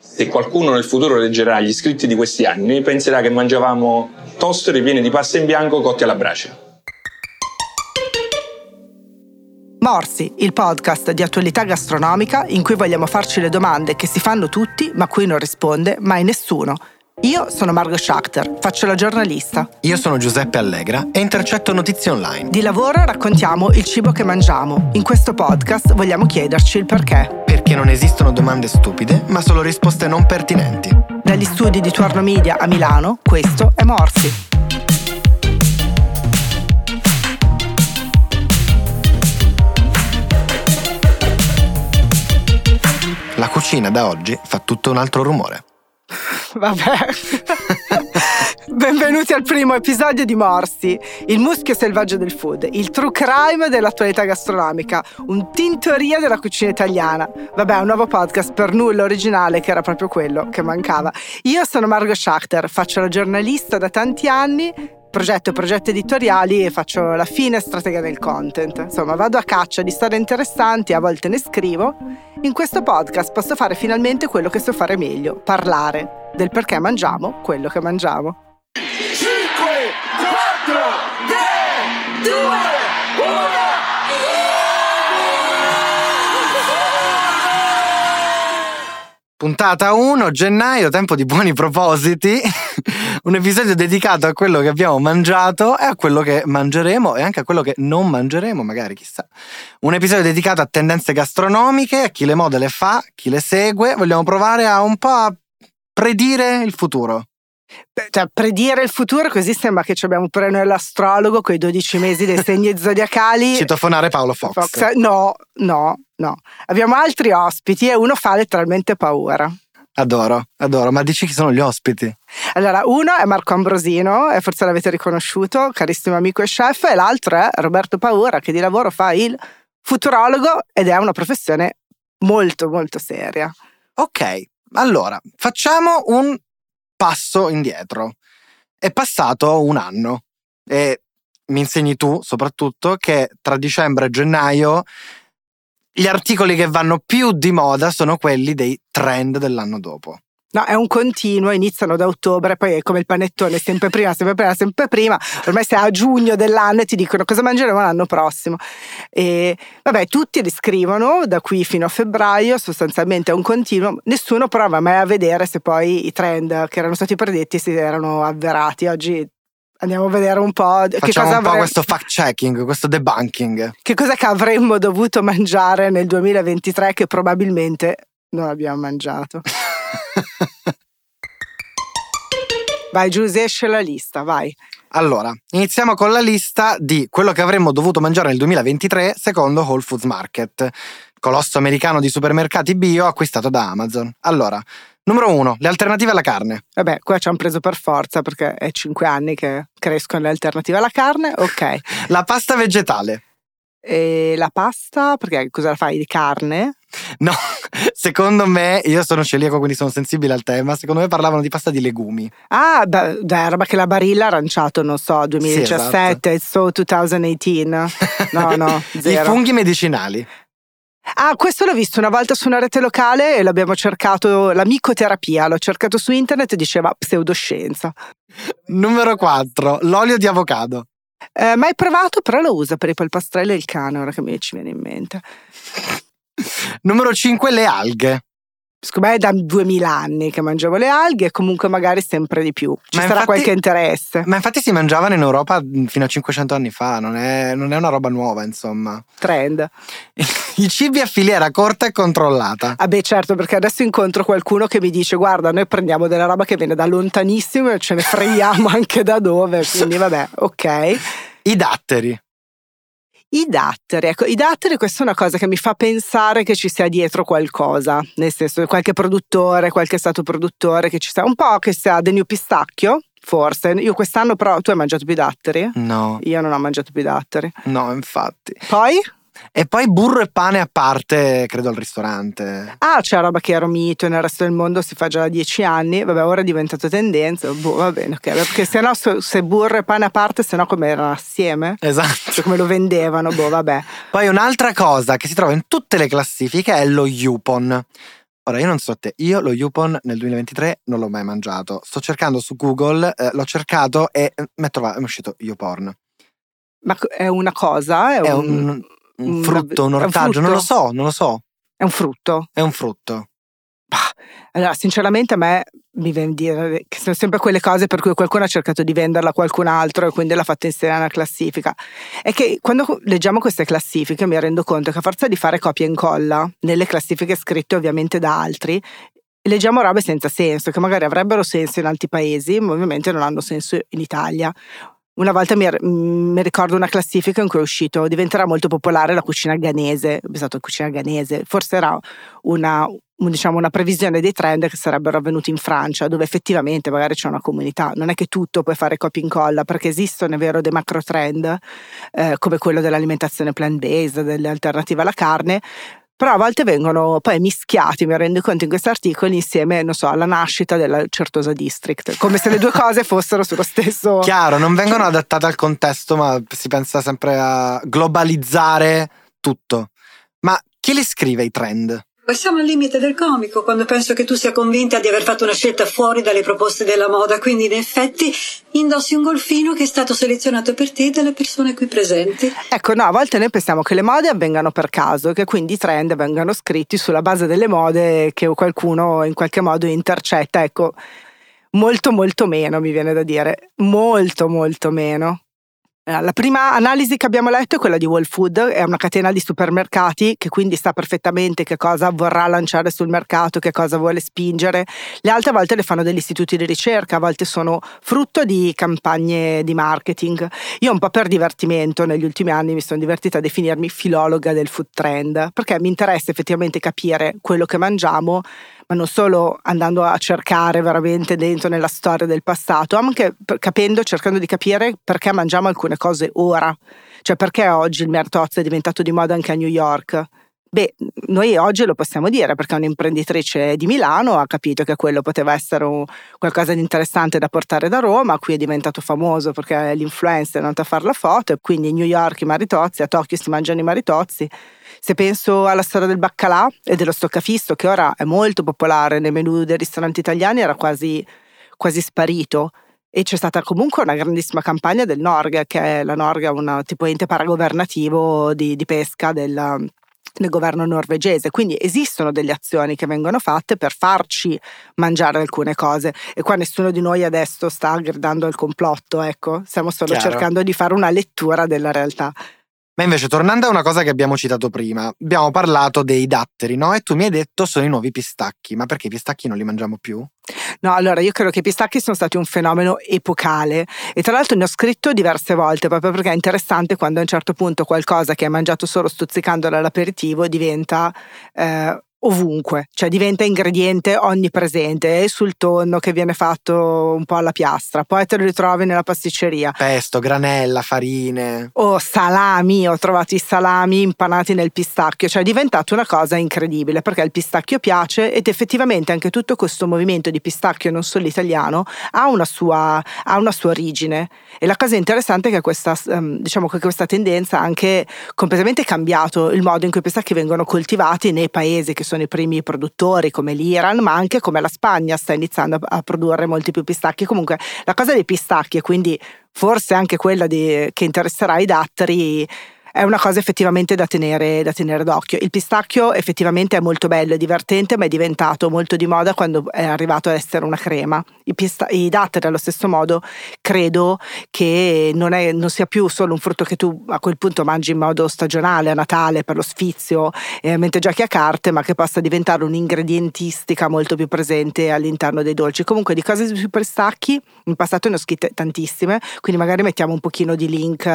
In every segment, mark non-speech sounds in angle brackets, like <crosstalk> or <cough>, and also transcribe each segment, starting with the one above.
Se qualcuno nel futuro leggerà gli scritti di questi anni, penserà che mangiavamo toast ripieni di pasta in bianco cotti alla brace. Morsi, il podcast di attualità gastronomica in cui vogliamo farci le domande che si fanno tutti ma cui non risponde mai nessuno. Io sono Margot Schachter, faccio la giornalista. Io sono Giuseppe Allegra e intercetto notizie online. Di lavoro raccontiamo il cibo che mangiamo. In questo podcast vogliamo chiederci il perché. Perché non esistono domande stupide, ma solo risposte non pertinenti. Dagli studi di Tuorno Media a Milano, questo è Morsi. La cucina da oggi fa tutto un altro rumore. <laughs> Vabbè. Benvenuti al primo episodio di Morsi, il muschio selvaggio del food, il true crime dell'attualità gastronomica, un tintoria della cucina italiana. Vabbè, un nuovo podcast per nulla originale che era proprio quello che mancava. Io sono Margot Schachter, faccio la giornalista da tanti anni progetto progetti editoriali e faccio la fine stratega del content. Insomma, vado a caccia di storie interessanti, a volte ne scrivo. In questo podcast posso fare finalmente quello che so fare meglio, parlare del perché mangiamo quello che mangiamo. 5, 4, 3, 2, Puntata 1, gennaio, tempo di buoni propositi, <laughs> un episodio dedicato a quello che abbiamo mangiato e a quello che mangeremo e anche a quello che non mangeremo, magari chissà. Un episodio dedicato a tendenze gastronomiche, a chi le mode le fa, chi le segue, vogliamo provare a un po' a predire il futuro. Cioè, predire il futuro così sembra che abbiamo pure noi l'astrologo con i 12 mesi dei segni <laughs> zodiacali. Citofonare Paolo Fox. Fox. No, no, no. Abbiamo altri ospiti e uno fa letteralmente paura. Adoro, adoro, ma dici chi sono gli ospiti? Allora, uno è Marco Ambrosino, e forse l'avete riconosciuto, carissimo amico e chef, e l'altro è Roberto Paura, che di lavoro fa il futurologo ed è una professione molto, molto seria. Ok, allora, facciamo un passo indietro. È passato un anno e mi insegni tu soprattutto che tra dicembre e gennaio gli articoli che vanno più di moda sono quelli dei trend dell'anno dopo. No, è un continuo, iniziano da ottobre, poi è come il panettone, sempre prima, sempre prima, sempre prima. Ormai sei a giugno dell'anno e ti dicono cosa mangeremo l'anno prossimo. E vabbè, tutti li scrivono da qui fino a febbraio, sostanzialmente è un continuo. Nessuno prova mai a vedere se poi i trend che erano stati predetti si erano avverati. Oggi andiamo a vedere un po' Facciamo che cosa un po' questo fact checking, questo debunking. Che cosa che avremmo dovuto mangiare nel 2023 che probabilmente non abbiamo mangiato. <laughs> <laughs> vai Giuse, esce la lista, vai. Allora, iniziamo con la lista di quello che avremmo dovuto mangiare nel 2023 secondo Whole Foods Market, colosso americano di supermercati bio acquistato da Amazon. Allora, numero uno, le alternative alla carne. Vabbè, qua ci hanno preso per forza perché è cinque anni che crescono le alternative alla carne, ok. <laughs> la pasta vegetale. E la pasta, perché cosa la fai di carne? No, <laughs> secondo me, io sono celiaco quindi sono sensibile al tema, secondo me parlavano di pasta di legumi. Ah, da, da roba che la Barilla ha lanciato, non so, 2017, sì, esatto. so 2018. No, no. <laughs> I funghi medicinali. Ah, questo l'ho visto una volta su una rete locale e l'abbiamo cercato, la micoterapia, l'ho cercato su internet e diceva pseudoscienza. Numero 4, l'olio di avocado. Eh, mai provato, però lo uso per i polpastrelli e il cane, ora che mi ci viene in mente. Numero 5, le alghe. Secondo me è da 2000 anni che mangiavo le alghe e comunque magari sempre di più. Ci ma sarà infatti, qualche interesse. Ma infatti si mangiavano in Europa fino a 500 anni fa, non è, non è una roba nuova insomma. Trend. <laughs> I cibi a filiera corta e controllata. Ah beh certo, perché adesso incontro qualcuno che mi dice guarda noi prendiamo della roba che viene da lontanissimo e ce ne freiamo <laughs> anche da dove, <laughs> quindi vabbè, ok. I datteri. I datteri, ecco, i datteri questa è una cosa che mi fa pensare che ci sia dietro qualcosa, nel senso qualche produttore, qualche stato produttore che ci sia, un po' che sia del New Pistacchio, forse. Io quest'anno però, tu hai mangiato più datteri? No. Io non ho mangiato più datteri. No, infatti. Poi? E poi burro e pane a parte, credo al ristorante. Ah, c'è roba che ero mito nel resto del mondo si fa già da dieci anni. Vabbè, ora è diventato tendenza. Boh, va bene, ok. Perché se no, se burro e pane a parte, se no come erano assieme. Esatto. Cioè come lo vendevano, boh, vabbè. Poi un'altra cosa che si trova in tutte le classifiche è lo Yupon. Ora, io non so te, io lo Yupon nel 2023 non l'ho mai mangiato. Sto cercando su Google, eh, l'ho cercato e eh, mi è, trovato, è uscito Youporn. Ma è una cosa? È, è un, un, un, frutto, un ortaggio, non lo so, non lo so. È un frutto? È un frutto. Allora, sinceramente a me mi viene dire che sono sempre quelle cose per cui qualcuno ha cercato di venderla a qualcun altro e quindi l'ha fatta inserire nella classifica. È che quando leggiamo queste classifiche mi rendo conto che a forza di fare copia e incolla, nelle classifiche scritte ovviamente da altri, leggiamo robe senza senso, che magari avrebbero senso in altri paesi, ma ovviamente non hanno senso in Italia. Una volta mi, mi, ricordo una classifica in cui è uscito diventerà molto popolare la cucina ghanese, ho pensato cucina ghanese, forse era una, diciamo, una previsione dei trend che sarebbero avvenuti in Francia, dove effettivamente magari c'è una comunità. Non è che tutto puoi fare copia e incolla, perché esistono, è vero, dei macro trend, eh, come quello dell'alimentazione plant-based, delle alternative alla carne, però a volte vengono poi mischiati, mi rendo conto in questi articoli, insieme, non so, alla nascita della Certosa District, come se le due <laughs> cose fossero sullo stesso... Chiaro, non vengono adattate al contesto, ma si pensa sempre a globalizzare tutto. Ma chi li scrive i trend? Siamo al limite del comico quando penso che tu sia convinta di aver fatto una scelta fuori dalle proposte della moda, quindi in effetti indossi un golfino che è stato selezionato per te dalle persone qui presenti. Ecco, no, a volte noi pensiamo che le mode avvengano per caso, che quindi i trend vengano scritti sulla base delle mode che qualcuno in qualche modo intercetta, ecco. Molto molto meno mi viene da dire, molto molto meno. Eh, la prima analisi che abbiamo letto è quella di Whole Food, è una catena di supermercati che quindi sa perfettamente che cosa vorrà lanciare sul mercato, che cosa vuole spingere. Le altre volte le fanno degli istituti di ricerca, a volte sono frutto di campagne di marketing. Io un po' per divertimento negli ultimi anni mi sono divertita a definirmi filologa del food trend, perché mi interessa effettivamente capire quello che mangiamo ma non solo andando a cercare veramente dentro nella storia del passato, ma anche capendo, cercando di capire perché mangiamo alcune cose ora. Cioè perché oggi il mertozzo è diventato di moda anche a New York. Beh, noi oggi lo possiamo dire perché un'imprenditrice di Milano ha capito che quello poteva essere qualcosa di interessante da portare da Roma, qui è diventato famoso perché l'influencer è andato a fare la foto e quindi New York i maritozzi, a Tokyo si mangiano i maritozzi se penso alla storia del baccalà e dello stoccafisto, che ora è molto popolare nei menù dei ristoranti italiani, era quasi, quasi sparito. E c'è stata comunque una grandissima campagna del Norg, che è la Norg è un tipo ente paragovernativo di, di pesca del, del governo norvegese. Quindi esistono delle azioni che vengono fatte per farci mangiare alcune cose. E qua nessuno di noi adesso sta gridando al complotto, ecco, stiamo solo Chiaro. cercando di fare una lettura della realtà. Ma invece, tornando a una cosa che abbiamo citato prima, abbiamo parlato dei datteri, no? E tu mi hai detto sono i nuovi pistacchi, ma perché i pistacchi non li mangiamo più? No, allora io credo che i pistacchi sono stati un fenomeno epocale e tra l'altro ne ho scritto diverse volte proprio perché è interessante quando a un certo punto qualcosa che hai mangiato solo stuzzicandolo all'aperitivo diventa eh, ovunque, cioè diventa ingrediente onnipresente, sul tonno che viene fatto un po' alla piastra, poi te lo ritrovi nella pasticceria. Pesto, granella, farine. O salami, ho trovato i salami impanati nel pistacchio, cioè è diventato una cosa incredibile perché il pistacchio piace ed effettivamente anche tutto questo movimento di pistacchio, non solo italiano, ha una sua, ha una sua origine. E la cosa interessante è che questa, ehm, diciamo che questa tendenza ha anche completamente cambiato il modo in cui i pistacchi vengono coltivati nei paesi che sono i primi produttori come l'Iran, ma anche come la Spagna sta iniziando a, produrre molti più pistacchi. Comunque la cosa dei pistacchi e quindi forse anche quella di, che interesserà i datteri è una cosa effettivamente da tenere, da tenere, d'occhio. Il pistacchio effettivamente è molto bello e divertente, ma è diventato molto di moda quando è arrivato ad essere una crema. I, pista- i datteri, allo stesso modo, credo che non, è, non, sia più solo un frutto che tu a quel punto mangi in modo stagionale, a Natale, per lo sfizio, eh, mentre giochi a carte, ma che possa diventare un'ingredientistica molto più presente all'interno dei dolci. Comunque, di cose sui pistacchi, in passato ne ho scritte tantissime, quindi magari mettiamo un pochino di link,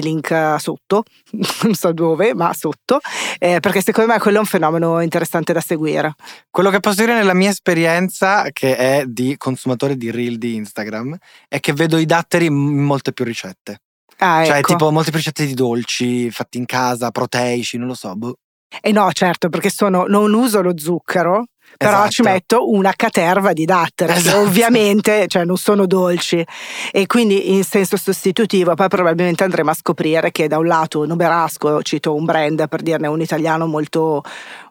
di link sotto sotto, <laughs> non so dove, ma sotto, eh, perché secondo me quello è un fenomeno interessante da seguire. Quello che posso dire nella mia esperienza, che è di consumatore di reel di Instagram, è che vedo i datteri in molte più ricette. Ah, cioè, ecco. tipo molte più ricette di dolci fatti in casa, proteici, non lo so. Boh. E eh no, certo, perché sono, non uso lo zucchero, però esatto. ci metto una caterva di datteri esatto. ovviamente cioè, non sono dolci e quindi in senso sostitutivo poi probabilmente andremo a scoprire che da un lato Noberasco cito un brand per dirne un italiano molto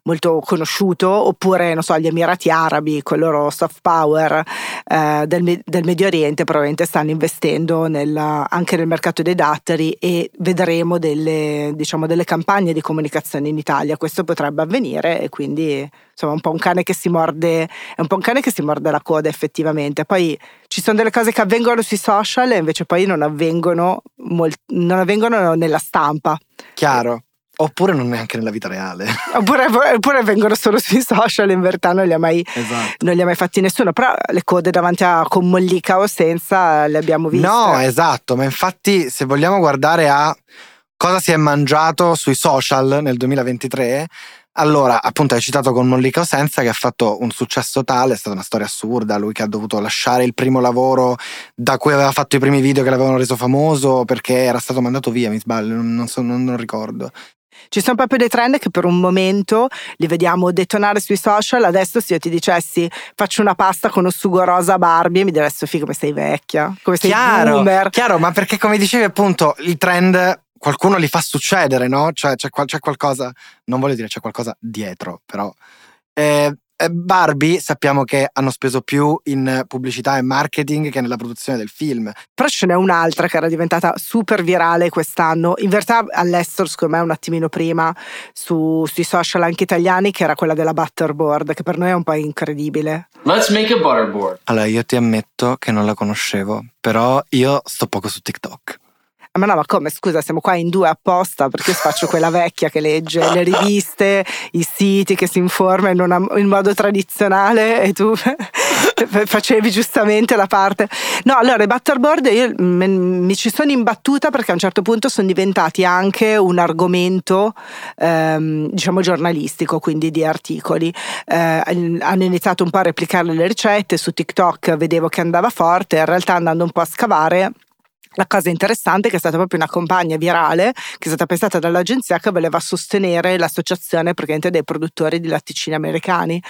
molto conosciuto, oppure, non so, gli Emirati Arabi con il loro soft power eh, del, del, Medio Oriente probabilmente stanno investendo nel, anche nel mercato dei datteri e vedremo delle, diciamo, delle campagne di comunicazione in Italia. Questo potrebbe avvenire e quindi insomma un po' un cane che si morde, è un po' un cane che si morde la coda effettivamente. Poi ci sono delle cose che avvengono sui social e invece poi non avvengono, molt- non avvengono nella stampa. Chiaro. Oppure non neanche nella vita reale. <laughs> Oppure, oppure vengono solo sui social, in verità non li, ha mai, esatto. non li ha mai fatti nessuno. Però le code davanti a con mollica o senza le abbiamo viste. No, esatto, ma infatti se vogliamo guardare a cosa si è mangiato sui social nel 2023, allora, appunto, hai citato con Mollica o Senza che ha fatto un successo tale, è stata una storia assurda, lui che ha dovuto lasciare il primo lavoro da cui aveva fatto i primi video che l'avevano reso famoso perché era stato mandato via, mi sbaglio, non, so, non, non ricordo. Ci sono proprio dei trend che per un momento li vediamo detonare sui social. Adesso se io ti dicessi faccio una pasta con un sugo rosa Barbie mi direi Sofì come sei vecchia, come sei chiaro, boomer. Chiaro, ma perché come dicevi appunto i trend qualcuno li fa succedere, no? Cioè c'è, c'è qualcosa, non voglio dire c'è qualcosa dietro, però... Eh, Barbie sappiamo che hanno speso più in pubblicità e marketing che nella produzione del film. Però ce n'è un'altra che era diventata super virale quest'anno, in verità all'estero secondo me un attimino prima, su, sui social anche italiani, che era quella della butterboard, che per noi è un po' incredibile. Let's make a butterboard. Allora io ti ammetto che non la conoscevo, però io sto poco su TikTok. Ah, ma no, ma come? Scusa, siamo qua in due apposta perché io faccio quella vecchia che legge le riviste, i siti, che si informa in, una, in modo tradizionale e tu <laughs> facevi giustamente la parte. No, allora i butterboard io mi ci sono imbattuta perché a un certo punto sono diventati anche un argomento, ehm, diciamo, giornalistico, quindi di articoli. Eh, hanno iniziato un po' a replicare le ricette, su TikTok vedevo che andava forte, in realtà andando un po' a scavare la cosa interessante è che è stata proprio una campagna virale che è stata pensata dall'agenzia che voleva sostenere l'associazione praticamente dei produttori di latticini americani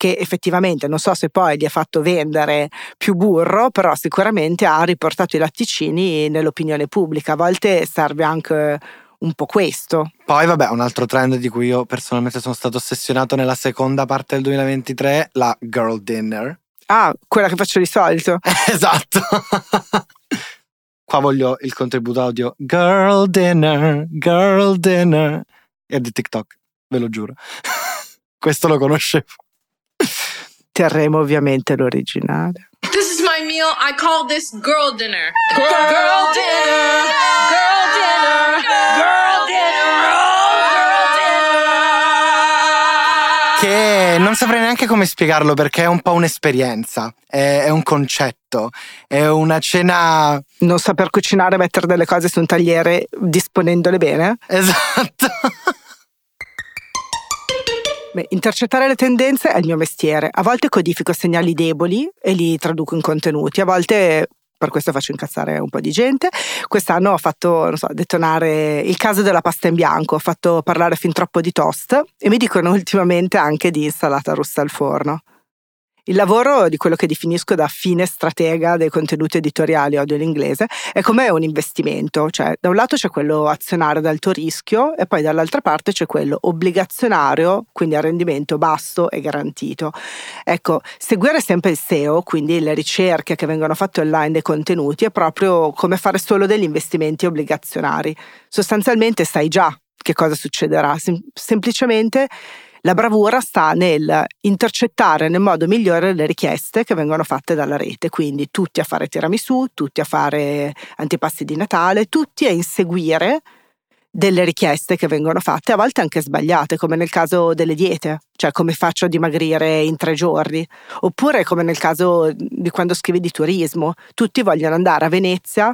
che effettivamente non so se poi gli ha fatto vendere più burro, però sicuramente ha riportato i latticini nell'opinione pubblica. A volte serve anche un po' questo. Poi vabbè, un altro trend di cui io personalmente sono stato ossessionato nella seconda parte del 2023, la girl dinner. Ah, quella che faccio di solito. <laughs> esatto. Qua voglio il contributo audio. Girl dinner, girl dinner. E di TikTok, ve lo giuro. <laughs> Questo lo conoscevo. Terremo ovviamente l'originale. This is my meal. I call this girl dinner. Girl, girl dinner. Girl dinner. Girl dinner. che non saprei neanche come spiegarlo perché è un po' un'esperienza, è, è, un concetto, è una cena... Non saper cucinare, mettere delle cose su un tagliere disponendole bene. Esatto. Beh, intercettare le tendenze è il mio mestiere. A volte codifico segnali deboli e li traduco in contenuti, a volte per questo faccio incazzare un po' di gente. Quest'anno ho fatto, so, detonare il caso della pasta in bianco, ho fatto parlare fin troppo di toast e mi dicono <laughs> ultimamente anche di insalata russa al forno. Il lavoro di quello che definisco da fine stratega dei contenuti editoriali, odio l'inglese, è come un investimento, cioè da un lato c'è quello azionario ad alto rischio e poi dall'altra parte c'è quello obbligazionario, quindi a rendimento basso e garantito. Ecco, seguire sempre il SEO, quindi le ricerche che vengono fatte online dei contenuti, è proprio come fare solo degli investimenti obbligazionari. Sostanzialmente sai già che cosa succederà, Sem- semplicemente la bravura sta nel intercettare nel modo migliore le richieste che vengono fatte dalla rete, quindi tutti a fare tiramisù, tutti a fare antipasti di Natale, tutti a inseguire delle richieste che vengono fatte, a volte anche sbagliate, come nel caso delle diete, cioè come faccio a dimagrire in tre giorni, oppure come nel caso di quando scrivi di turismo, tutti vogliono andare a Venezia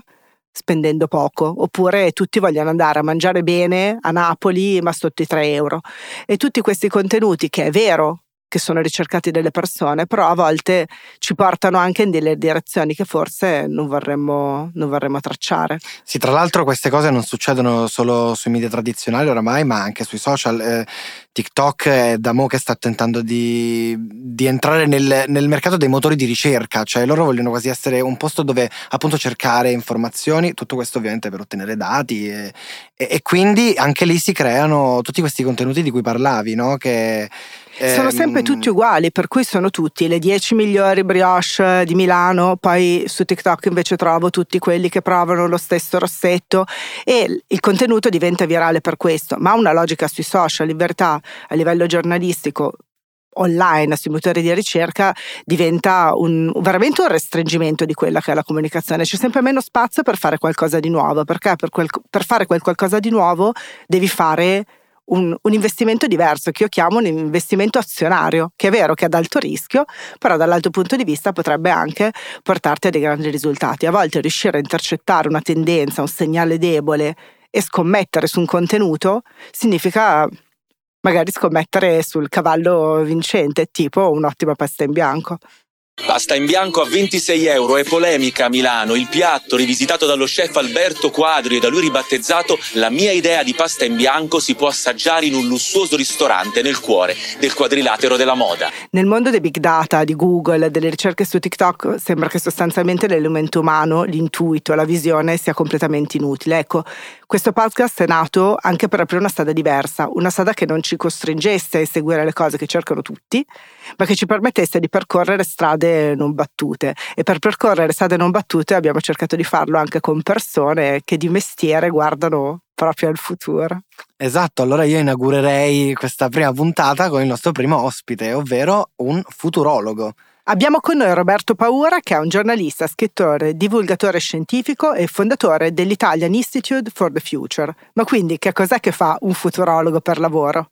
spendendo poco, oppure tutti vogliono andare a mangiare bene a Napoli ma sotto i 3 euro. E tutti questi contenuti che è vero che sono ricercati dalle persone, però a volte ci portano anche in delle direzioni che forse non vorremmo, non vorremmo tracciare. Sì, tra l'altro queste cose non succedono solo sui media tradizionali oramai, ma anche sui social. Eh, TikTok è da mo che sta tentando di, di entrare nel, nel, mercato dei motori di ricerca, cioè loro vogliono quasi essere un posto dove appunto cercare informazioni, tutto questo ovviamente per ottenere dati e, e, e quindi anche lì si creano tutti questi contenuti di cui parlavi, no? Che, sono sempre tutti uguali, per cui sono tutti le 10 migliori brioche di Milano, poi su TikTok invece trovo tutti quelli che provano lo stesso rossetto e il contenuto diventa virale per questo, ma ha una logica sui social, in verità a livello giornalistico online sui motori di ricerca diventa un, veramente un restringimento di quella che è la comunicazione. C'è sempre meno spazio per fare qualcosa di nuovo, perché per, quel, per fare quel qualcosa di nuovo devi fare un, un, investimento diverso che io chiamo un investimento azionario, che è vero che è ad alto rischio, però dall'altro punto di vista potrebbe anche portarti a dei grandi risultati. A volte riuscire a intercettare una tendenza, un segnale debole e scommettere su un contenuto significa magari scommettere sul cavallo vincente, tipo un'ottima pasta in bianco. Pasta in bianco a 26 euro, è polemica a Milano. Il piatto, rivisitato dallo chef Alberto Quadri e da lui ribattezzato La mia idea di pasta in bianco, si può assaggiare in un lussuoso ristorante nel cuore del quadrilatero della moda. Nel mondo dei big data, di Google, delle ricerche su TikTok, sembra che sostanzialmente l'elemento umano, l'intuito, la visione sia completamente inutile. Ecco, questo podcast è nato anche per aprire una strada diversa, una strada che non ci costringesse a seguire le cose che cercano tutti, ma che ci permettesse di percorrere strade non battute. E per percorrere strade non battute abbiamo cercato di farlo anche con persone che di mestiere guardano proprio al futuro. Esatto, allora io inaugurerei questa prima puntata con il nostro primo ospite, ovvero un futurologo. Abbiamo con noi Roberto Paura, che è un giornalista, scrittore, divulgatore scientifico e fondatore dell'Italian Institute for the Future. Ma quindi che cos'è che fa un futurologo per lavoro?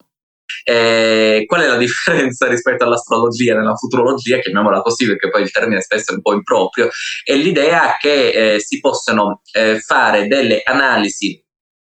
Eh, qual è la <laughs> differenza rispetto all'astrologia nella futurologia, chiamiamola così perché poi il termine spesso è un po' improprio, è l'idea che eh, si possano eh, fare delle analisi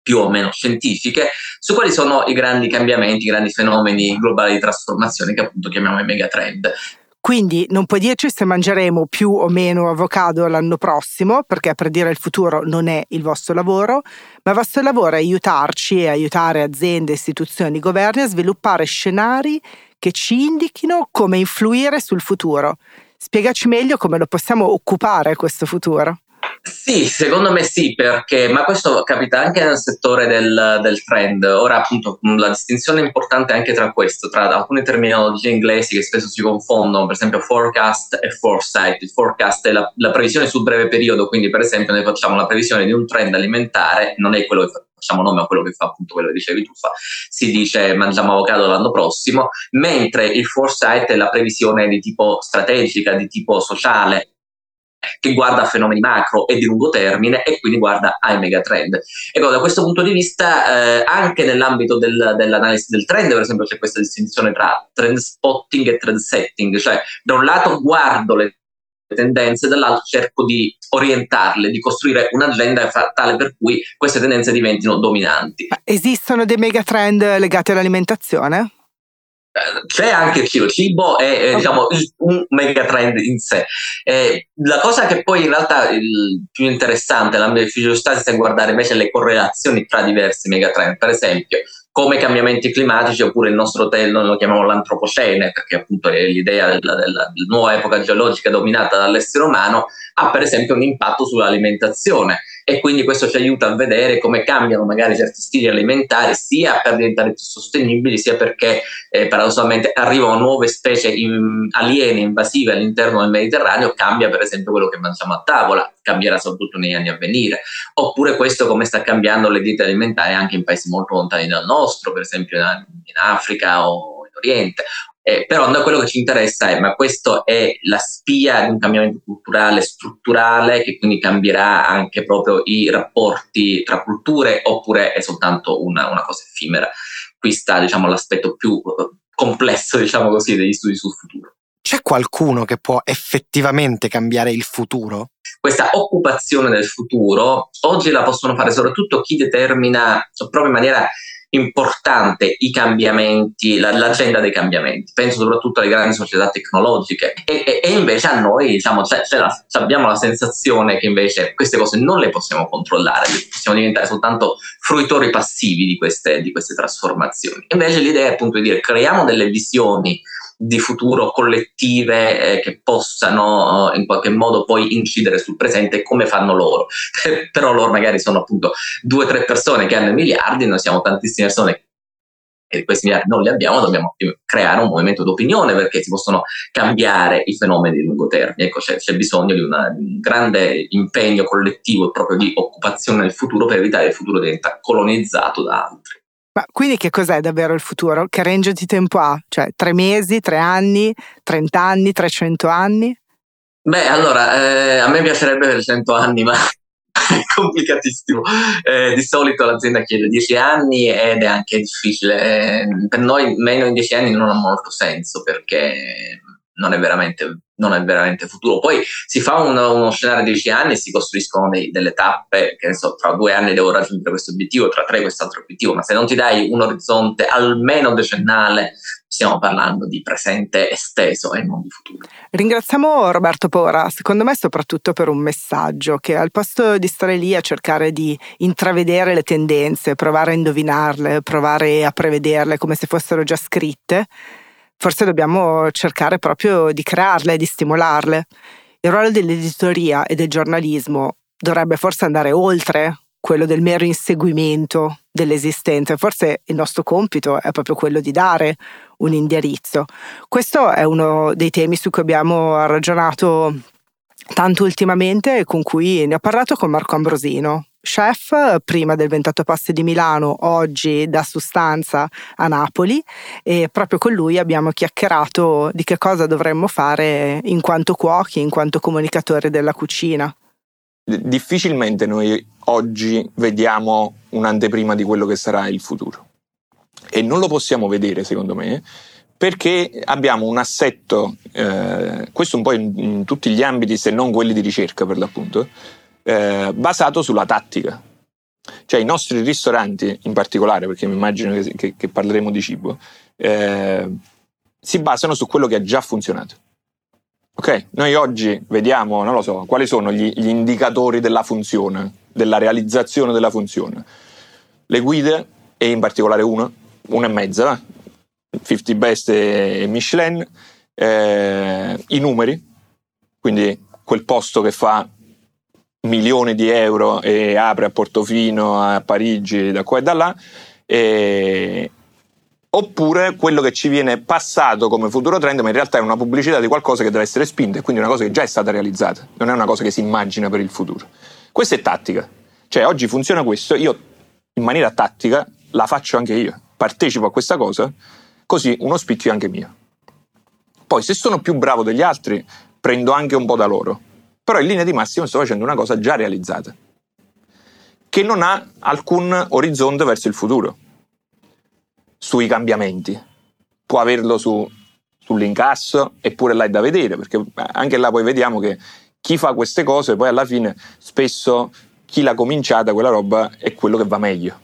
più o meno scientifiche su quali sono i grandi cambiamenti, i grandi fenomeni globali di trasformazione che appunto chiamiamo i megatrend. Quindi non puoi dirci se mangeremo più o meno avocado l'anno prossimo, perché predire il futuro non è il vostro lavoro, ma il vostro lavoro è aiutarci e aiutare aziende, istituzioni, governi a sviluppare scenari che ci indichino come influire sul futuro. Spiegaci meglio come lo possiamo occupare questo futuro. Sì, secondo me sì, perché, ma questo capita anche nel settore del, del, trend. Ora, appunto, la distinzione importante anche tra questo, tra alcune terminologie inglesi che spesso si confondono, per esempio forecast e foresight. Il forecast è la, la previsione sul breve periodo, quindi per esempio noi facciamo la previsione di un trend alimentare, non è quello che facciamo nome a quello che fa appunto quello che dicevi tu, fa, si dice mangiamo avocado l'anno prossimo, mentre il foresight è la previsione di tipo strategica, di tipo sociale, che guarda a fenomeni macro e di lungo termine e quindi guarda ai megatrend. Ecco, da questo punto di vista, eh, anche nell'ambito del, dell'analisi del trend, per esempio, c'è questa distinzione tra trend spotting e trend setting, cioè da un lato guardo le tendenze, dall'altro cerco di orientarle, di costruire un'agenda tale per cui queste tendenze diventino dominanti. Esistono dei megatrend legati all'alimentazione? C'è anche il cibo, è, è diciamo, un megatrend in sé. Eh, la cosa che poi in realtà il più interessante nell'ambito del fisiostasi è guardare invece le correlazioni tra diversi megatrend, per esempio come i cambiamenti climatici oppure il nostro hotel noi lo chiamiamo l'antropocene perché appunto è l'idea della, della nuova epoca geologica dominata dall'essere umano ha per esempio un impatto sull'alimentazione e quindi questo ci aiuta a vedere come cambiano magari certi stili alimentari sia per diventare più sostenibili sia perché eh, paradossalmente arrivano nuove specie in, aliene invasive all'interno del Mediterraneo cambia per esempio quello che mangiamo a tavola cambierà soprattutto negli anni a venire. Oppure questo come sta cambiando le diete alimentari anche in paesi molto lontani dal nostro per esempio in, in Africa o Oriente eh, però da quello che ci interessa è, ma questo è la spia di un cambiamento culturale strutturale che quindi cambierà anche proprio i rapporti tra culture oppure è soltanto una, una cosa effimera? Qui sta diciamo, l'aspetto più eh, complesso <laughs> diciamo così, degli studi sul futuro. C'è qualcuno che può effettivamente cambiare il futuro? Questa occupazione del futuro oggi la possono fare soprattutto chi determina proprio in maniera importante i cambiamenti, la, l'agenda dei cambiamenti. Penso soprattutto alle grandi società tecnologiche e, e, e invece a noi diciamo, c'è, c'è la, abbiamo la sensazione che invece queste cose non le possiamo controllare, possiamo diventare soltanto fruitori passivi di queste, di queste trasformazioni. Invece l'idea è appunto di dire creiamo delle visioni di futuro collettive eh, che possano eh, in qualche modo poi incidere sul presente come fanno loro. <laughs> Però loro magari sono appunto due o tre persone che hanno miliardi, noi siamo tantissime persone e questi miliardi non li abbiamo, dobbiamo creare un movimento d'opinione perché si possono cambiare i fenomeni di lungo termine. Ecco, c'è, c'è bisogno di, una, di, un grande impegno collettivo proprio di occupazione nel futuro per evitare che il futuro diventa colonizzato da altri. Ma quindi che cos'è davvero il futuro? Che range di tempo ha? Cioè tre mesi, tre anni, trent'anni, trecento anni? Beh, allora, eh, a me piacerebbe per cento anni, ma <laughs> è complicatissimo. Eh, di solito l'azienda chiede dieci anni ed è anche difficile. Eh, per noi meno di dieci anni non ha molto senso perché non è veramente, non è veramente futuro. Poi si fa uno, uno scenario di 10 anni e si costruiscono dei, delle tappe, che ne so, tra due anni devo raggiungere questo obiettivo, tra tre quest'altro obiettivo, ma se non ti dai un orizzonte almeno decennale, stiamo parlando di presente esteso e non di futuro. Ringraziamo Roberto Pora, secondo me soprattutto per un messaggio che al posto di stare lì a cercare di intravedere le tendenze, provare a indovinarle, provare a prevederle come se fossero già scritte, forse dobbiamo cercare proprio di crearle, di stimolarle. Il ruolo dell'editoria e del giornalismo dovrebbe forse andare oltre quello del mero inseguimento dell'esistente. Forse il nostro compito è proprio quello di dare un indirizzo. Questo è uno dei temi su cui abbiamo ragionato tanto ultimamente e con cui ne ho parlato con Marco Ambrosino, chef prima del 28 Passi di Milano, oggi da Sustanza a Napoli e proprio con lui abbiamo chiacchierato di che cosa dovremmo fare in quanto cuochi, in quanto comunicatori della cucina. Difficilmente noi oggi vediamo un'anteprima di quello che sarà il futuro e non lo possiamo vedere secondo me perché abbiamo un assetto, eh, questo un po' in, in tutti gli ambiti se non quelli di ricerca per l'appunto, eh, basato sulla tattica. Cioè i nostri ristoranti in particolare, perché mi immagino che, che, che parleremo di cibo, eh, si basano su quello che ha già funzionato. Ok? Noi oggi vediamo, non lo so, quali sono gli, gli indicatori della funzione, della realizzazione della funzione. Le guide, e in particolare una, una e mezza, 50 Best e Michelin, eh, i numeri, quindi quel posto che fa milioni di euro e apre a Portofino, a Parigi, da qua e da là, e... oppure quello che ci viene passato come futuro trend, ma in realtà è una pubblicità di qualcosa che deve essere spinta e quindi una cosa che già è stata realizzata, non è una cosa che si immagina per il futuro. Questa è tattica, cioè oggi funziona questo, io in maniera tattica la faccio anche io, partecipo a questa cosa, così uno spicchio è anche mio. Poi se sono più bravo degli altri, prendo anche un po' da loro però in linea di massima sto facendo una cosa già realizzata, che non ha alcun orizzonte verso il futuro, sui cambiamenti. Può averlo su, sull'incasso, eppure là è da vedere, perché anche là poi vediamo che chi fa queste cose poi alla fine spesso chi l'ha cominciata quella roba è quello che va meglio.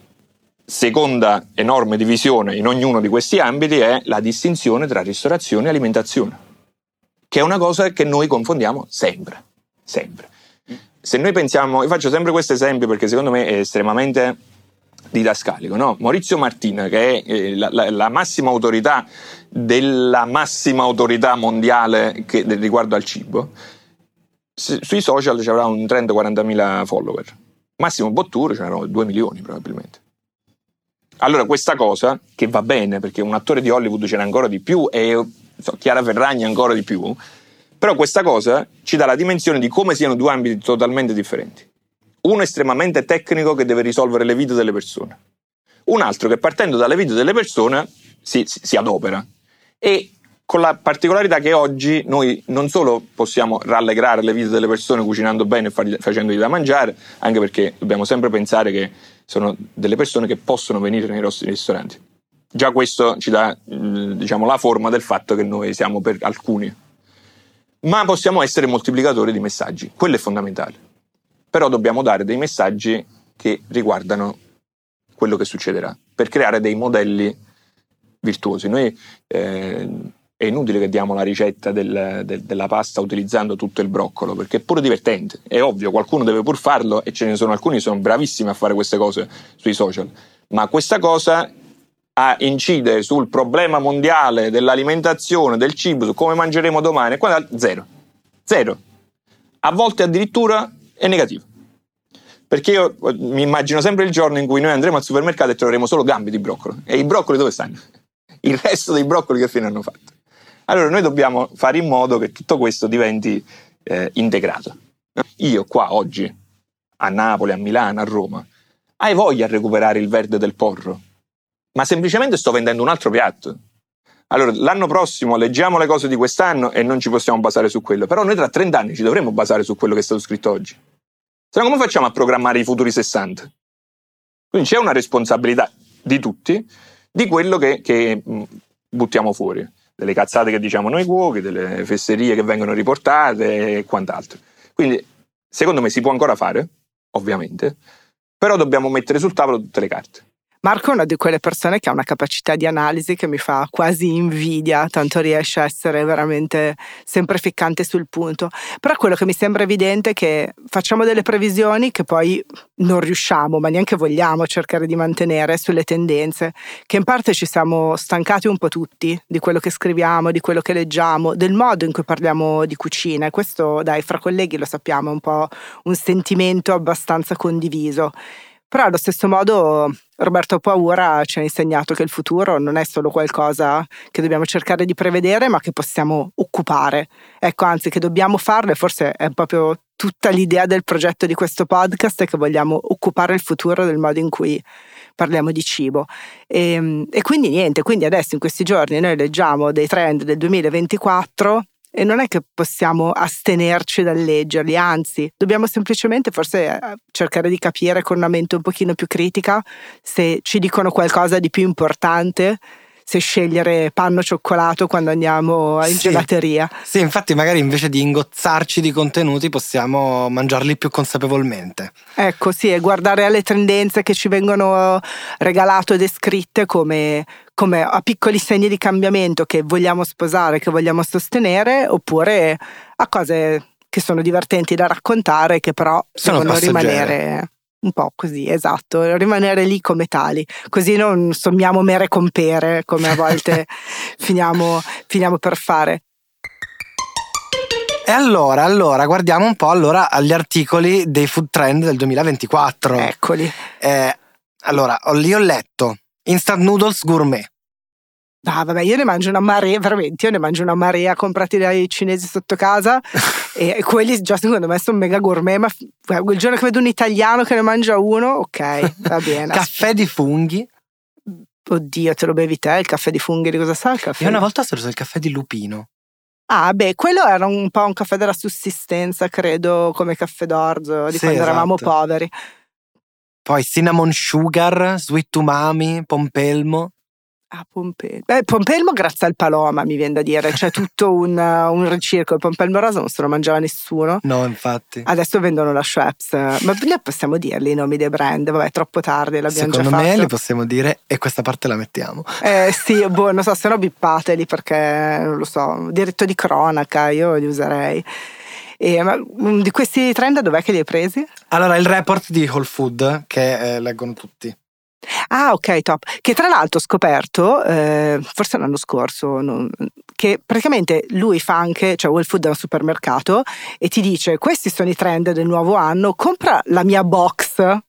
Seconda enorme divisione in ognuno di questi ambiti è la distinzione tra ristorazione e alimentazione, che è una cosa che noi confondiamo sempre sempre. Se noi pensiamo, io faccio sempre questo esempio perché secondo me è estremamente didascalico, no? Maurizio Martina, che è eh, la, la, la, massima autorità della massima autorità mondiale che, riguardo al cibo, sui social ci avrà un 30-40 mila follower. Massimo Bottura ce n'erano 2 milioni probabilmente. Allora questa cosa, che va bene perché un attore di Hollywood ce n'è ancora di più e so, Chiara Ferragni ancora di più, però questa cosa ci dà la dimensione di come siano due ambiti totalmente differenti. Uno estremamente tecnico che deve risolvere le vite delle persone. Un altro che partendo dalle vite delle persone si, si, si adopera. E con la particolarità che oggi noi non solo possiamo rallegrare le vite delle persone cucinando bene e facendogli da mangiare, anche perché dobbiamo sempre pensare che sono delle persone che possono venire nei nostri ristoranti. Già questo ci dà diciamo, la forma del fatto che noi siamo per alcuni ma possiamo essere moltiplicatori di messaggi, quello è fondamentale. Però dobbiamo dare dei messaggi che riguardano quello che succederà. per creare dei modelli virtuosi. Noi eh, è inutile che diamo la ricetta del, del, della pasta utilizzando tutto il broccolo, perché è pure divertente. È ovvio, qualcuno deve pur farlo e ce ne sono alcuni che sono bravissimi a fare queste cose sui social. Ma questa cosa a incide sul problema mondiale dell'alimentazione, del cibo, su come mangeremo domani, zero. Zero. A volte addirittura è negativo. Perché io mi immagino sempre il giorno in cui noi andremo al supermercato e troveremo solo gambe di broccolo. E i broccoli dove stanno? <laughs> Il resto dei broccoli che fine hanno fatto? Allora noi dobbiamo fare in modo che tutto questo diventi eh, integrato. Io qua oggi, a Napoli, a Milano, a Roma, hai voglia a recuperare il verde del porro, ma semplicemente sto vendendo un altro piatto. Allora, l'anno prossimo leggiamo le cose di quest'anno e non ci possiamo basare su quello, però noi tra 30 anni ci dovremmo basare su quello che è stato scritto oggi. Se no, come facciamo a programmare i futuri 60? Quindi c'è una responsabilità di tutti di quello che, che buttiamo fuori delle cazzate che diciamo noi cuochi, delle fesserie che vengono riportate e quant'altro. Quindi, secondo me si può ancora fare, ovviamente, però dobbiamo mettere sul tavolo tutte le carte. Marco è una di quelle persone che ha una capacità di analisi che mi fa quasi invidia, tanto riesce a essere veramente sempre ficcante sul punto. Però quello che mi sembra evidente è che facciamo delle previsioni che poi non riusciamo, ma neanche vogliamo cercare di mantenere sulle tendenze, che in parte ci siamo stancati un po' tutti di quello che scriviamo, di quello che leggiamo, del modo in cui parliamo di cucina. E questo, dai, fra colleghi lo sappiamo, è un po' un sentimento abbastanza condiviso. Però allo stesso modo Roberto Paura ci ha insegnato che il futuro non è solo qualcosa che dobbiamo cercare di prevedere, ma che possiamo occupare. Ecco, anzi, che dobbiamo farlo e forse è proprio tutta l'idea del progetto di questo podcast è che vogliamo occupare il futuro del modo in cui parliamo di cibo. E, e quindi niente, quindi adesso in questi giorni noi leggiamo dei trend del 2024 e non è che possiamo astenerci dal leggerli, anzi, dobbiamo semplicemente forse eh, cercare di capire con una mente un pochino più critica se ci dicono qualcosa di più importante se scegliere panno cioccolato quando andiamo in sì, gelateria. Sì, infatti magari invece di ingozzarci di contenuti possiamo mangiarli più consapevolmente. Ecco, sì, e guardare alle tendenze che ci vengono regalate e descritte come, come a piccoli segni di cambiamento che vogliamo sposare, che vogliamo sostenere, oppure a cose che sono divertenti da raccontare, che però sono devono rimanere un po' così, esatto, rimanere lì come tali, così non sommiamo mere compere come a volte <laughs> finiamo, finiamo per fare. E allora, allora, guardiamo un po' allora agli articoli dei food trend del 2024. Eccoli. Eh, allora, lì ho letto Instant Noodles Gourmet. Ah, vabbè, io ne mangio una marea, veramente, io ne mangio una marea comprati dai cinesi sotto casa <laughs> e quelli già secondo me sono mega gourmet, ma il giorno che vedo un italiano che ne mangia uno, ok, va bene. <laughs> caffè di funghi. Oddio, te lo bevi te il caffè di funghi? Di cosa sa il caffè? Io una volta ho preso il caffè di lupino. Ah, beh, quello era un po' un caffè della sussistenza, credo, come caffè d'orzo, di sì, quando esatto. eravamo poveri. Poi cinnamon sugar, sweet umami, pompelmo. Ah, Pompelmo. Beh, Pompelmo grazie al Paloma, mi viene da dire. C'è tutto un, un ricirco. Il Pompelmo rosa non se lo mangiava nessuno. No, infatti. Adesso vendono la Schweppes. Ma noi possiamo dirli i nomi dei brand? Vabbè, è troppo tardi, l'abbiamo Secondo già fatto. me li possiamo dire e questa parte la mettiamo. Eh sì, boh, non so, se no bippateli perché, non lo so, diritto di cronaca, io li userei. E, ma, mm, di questi trend dov'è che li hai presi? Allora, il report di Whole Food che eh, leggono tutti. Ah, ok, top. Che tra l'altro ho scoperto, eh, forse l'anno scorso, non, che praticamente lui fa anche, cioè Whole Food è un supermercato e ti dice questi sono i trend del nuovo anno, compra la mia box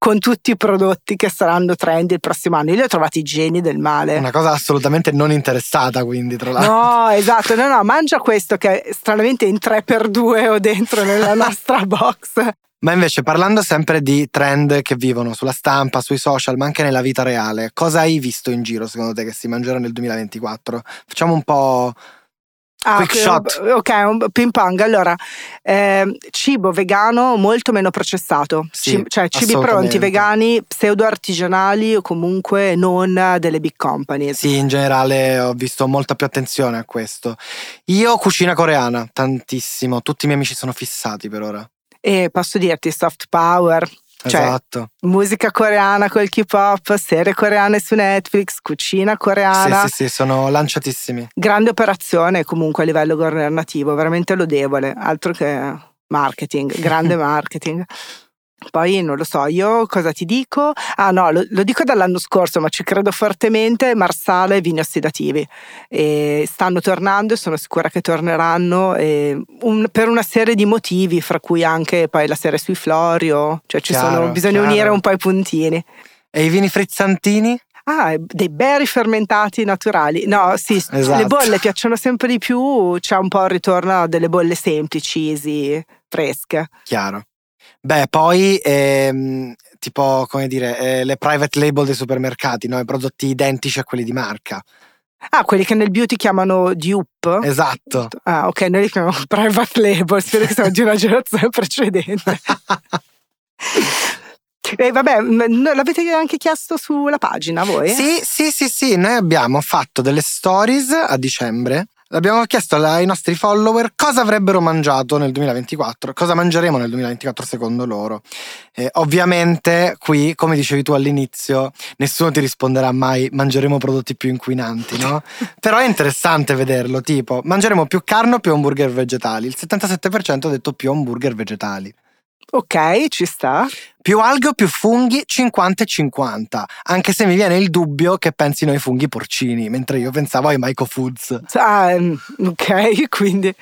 con tutti i prodotti che saranno trend il prossimo anno. Io li ho trovati geni del male. Una cosa assolutamente non interessata, quindi, tra l'altro. No, esatto, no, no, mangia questo che stranamente in 3x2 o dentro nella <laughs> nostra box. Ma invece parlando sempre di trend che vivono sulla stampa, sui social, ma anche nella vita reale, cosa hai visto in giro secondo te che si mangerà nel 2024? Facciamo un po' Ah, Quick shot. Ok, un ping pong. Allora, eh, cibo vegano molto meno processato, sì, Cib- cioè cibi pronti vegani pseudo artigianali o comunque non delle big company. Sì, in generale ho visto molta più attenzione a questo. Io cucina coreana, tantissimo, tutti i miei amici sono fissati per ora e posso dirti soft power Cioè, esatto. musica coreana col K-pop, serie coreane su Netflix, cucina coreana. Sì, sì, sì, sono lanciatissimi. Grande operazione comunque a livello governativo, veramente lodevole, altro che marketing, grande <laughs> marketing. Poi non lo so, io cosa ti dico? Ah no, lo, lo dico dall'anno scorso, ma ci credo fortemente, Marsala e vini ossidativi. E stanno tornando e sono sicura che torneranno un- per una serie di motivi, fra cui anche poi la serie sui Florio, cioè ci Chiaro, sono, bisogna chiaro. unire un po' i puntini. E i vini frizzantini? Ah, dei berry fermentati naturali. No, sì, Esatto. le bolle piacciono sempre di più, c'è un po' il ritorno a delle bolle semplici, easy, fresche. Chiaro. Beh, poi ehm, tipo, come dire, eh, le private label dei supermercati, no? I prodotti identici a quelli di marca. Ah, quelli che nel beauty chiamano dupe? Esatto. Ah, ok, noi li chiamiamo <laughs> private label, spero che siamo di una generazione <laughs> precedente. <laughs> E vabbè, l'avete anche chiesto sulla pagina voi? Sì, sì, sì, sì, noi abbiamo fatto delle stories a dicembre. Abbiamo chiesto ai nostri follower cosa avrebbero mangiato nel 2024, cosa mangeremo nel 2024 secondo loro. Eh, ovviamente qui, come dicevi tu all'inizio, nessuno ti risponderà mai mangeremo prodotti più inquinanti, no? <laughs> Però è interessante vederlo, tipo mangeremo più carne o più hamburger vegetali. Il 77% ha detto più hamburger vegetali. Ok, ci sta. Più alghe o più funghi? 50 e 50. Anche se mi viene il dubbio che pensino ai funghi porcini, mentre io pensavo ai Myco Foods. Ah, mm, ok, <laughs> quindi...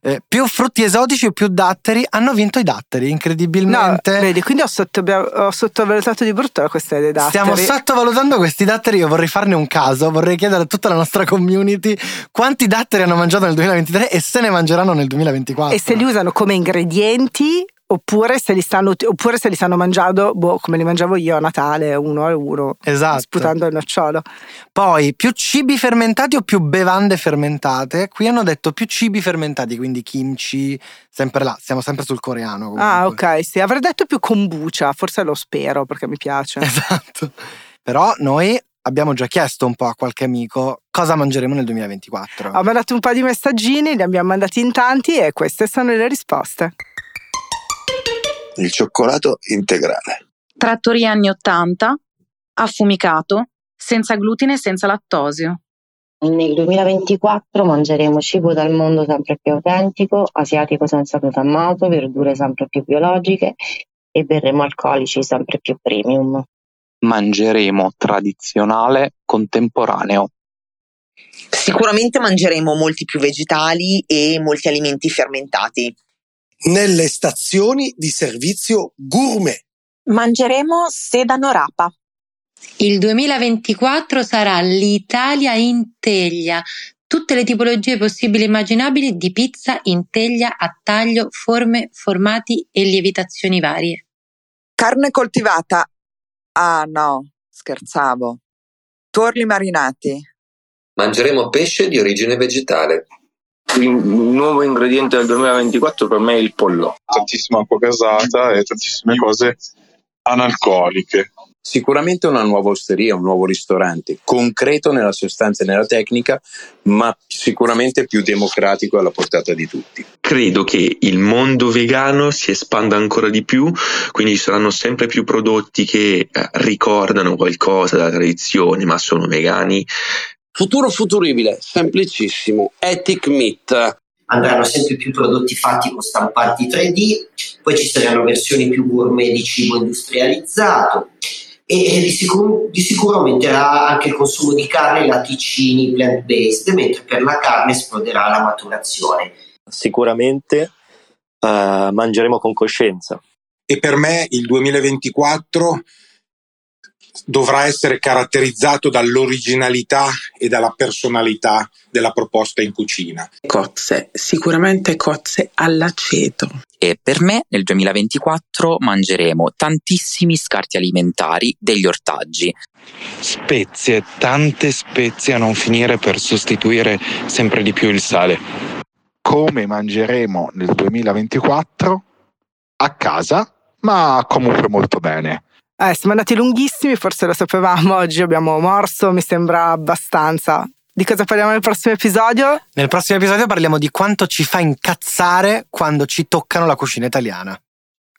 Eh, più frutti esotici o più datteri? Hanno vinto i datteri, No, incredibilmente. vedi, quindi ho, sotto- ho sottovalutato di brutto la questione dei datteri. Stiamo sottovalutando questi datteri, io vorrei farne un caso, vorrei chiedere a tutta la nostra community quanti datteri hanno mangiato nel 2023 e se ne mangeranno nel 2024. E se li usano come ingredienti oppure se li stanno, oppure se li stanno mangiando, boh, come li mangiavo io a Natale, uno a uno, Esatto. sputando il nocciolo. Poi più cibi fermentati o più bevande fermentate? Qui hanno detto più cibi fermentati, quindi kimchi, sempre là, siamo sempre sul coreano. Comunque. Ah, ok, sì, avrei detto più kombucha, forse lo spero perché mi piace. <laughs> Esatto. Però noi abbiamo già chiesto un po' a qualche amico cosa mangeremo nel 2024. Ho mandato un po' di messaggini, li abbiamo mandati in tanti e queste sono le risposte. Il cioccolato integrale. Trattoria anni 80, affumicato, senza glutine e senza lattosio. Nel 2024 mangeremo cibo dal mondo sempre più autentico, asiatico senza glutammato, verdure sempre più biologiche e berremo alcolici sempre più premium. mangeremo tradizionale contemporaneo. Sicuramente mangeremo molti più vegetali e molti alimenti fermentati. Nelle stazioni di servizio gourmet. Mangeremo sedano rapa. Il 2024 sarà l'Italia in teglia. Tutte le tipologie possibili e immaginabili di pizza in teglia a taglio, forme, formati e lievitazioni varie. Carne coltivata. Ah no, scherzavo. Torli marinati. Mangeremo pesce di origine vegetale. Il nuovo ingrediente del 2024 per me è il pollo. Tantissima acqua gasata e tantissime cose analcoliche. Sicuramente una nuova osteria, un nuovo ristorante, concreto nella sostanza e nella tecnica, ma sicuramente più democratico alla portata di tutti. Credo che il mondo vegano si espanda ancora di più, quindi ci saranno sempre più prodotti che eh, ricordano qualcosa della tradizione, ma sono vegani. Futuro futuribile, semplicissimo, ethic meat. andranno sempre più prodotti fatti con stampanti 3D, poi ci saranno versioni più gourmet di cibo industrializzato e, di, sicuro, di sicuro aumenterà anche il consumo di carne e latticini plant-based, mentre per la carne esploderà la maturazione. Sicuramente eh, mangeremo con coscienza. E per me il 2024 dovrà essere caratterizzato dall'originalità e dalla personalità della proposta in cucina. Cozze, sicuramente cozze all'aceto. E per me nel 2024 mangeremo tantissimi scarti alimentari degli ortaggi. Spezie, tante spezie a non finire per sostituire sempre di più il sale. Come mangeremo nel 2024? A casa, ma comunque molto bene. Eh, siamo andati lunghissimi, forse lo sapevamo, oggi abbiamo morso, mi sembra abbastanza. Di cosa parliamo nel prossimo episodio? Nel prossimo episodio parliamo di quanto ci fa incazzare quando ci toccano la cucina italiana.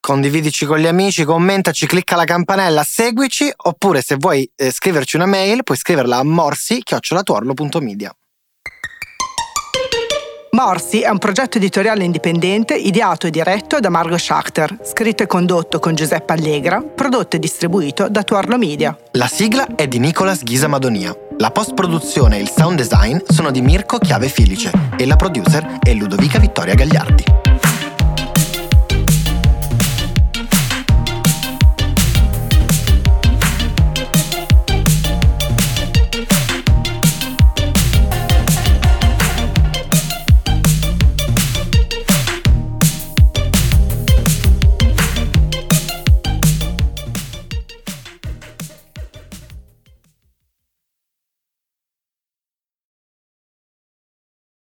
condividici con gli amici, commentaci, clicca la campanella, seguici, oppure se vuoi eh, scriverci una mail puoi scriverla a morsi-media. Morsi è un progetto editoriale indipendente ideato e diretto da Margot Schachter, scritto e condotto con Giuseppe Allegra, prodotto e distribuito da Tuorlo Media. La sigla è di Nicolas Ghisa Madonia. La post-produzione e il sound design sono di Mirko Chiave Filice e la producer è Ludovica Vittoria Gagliardi.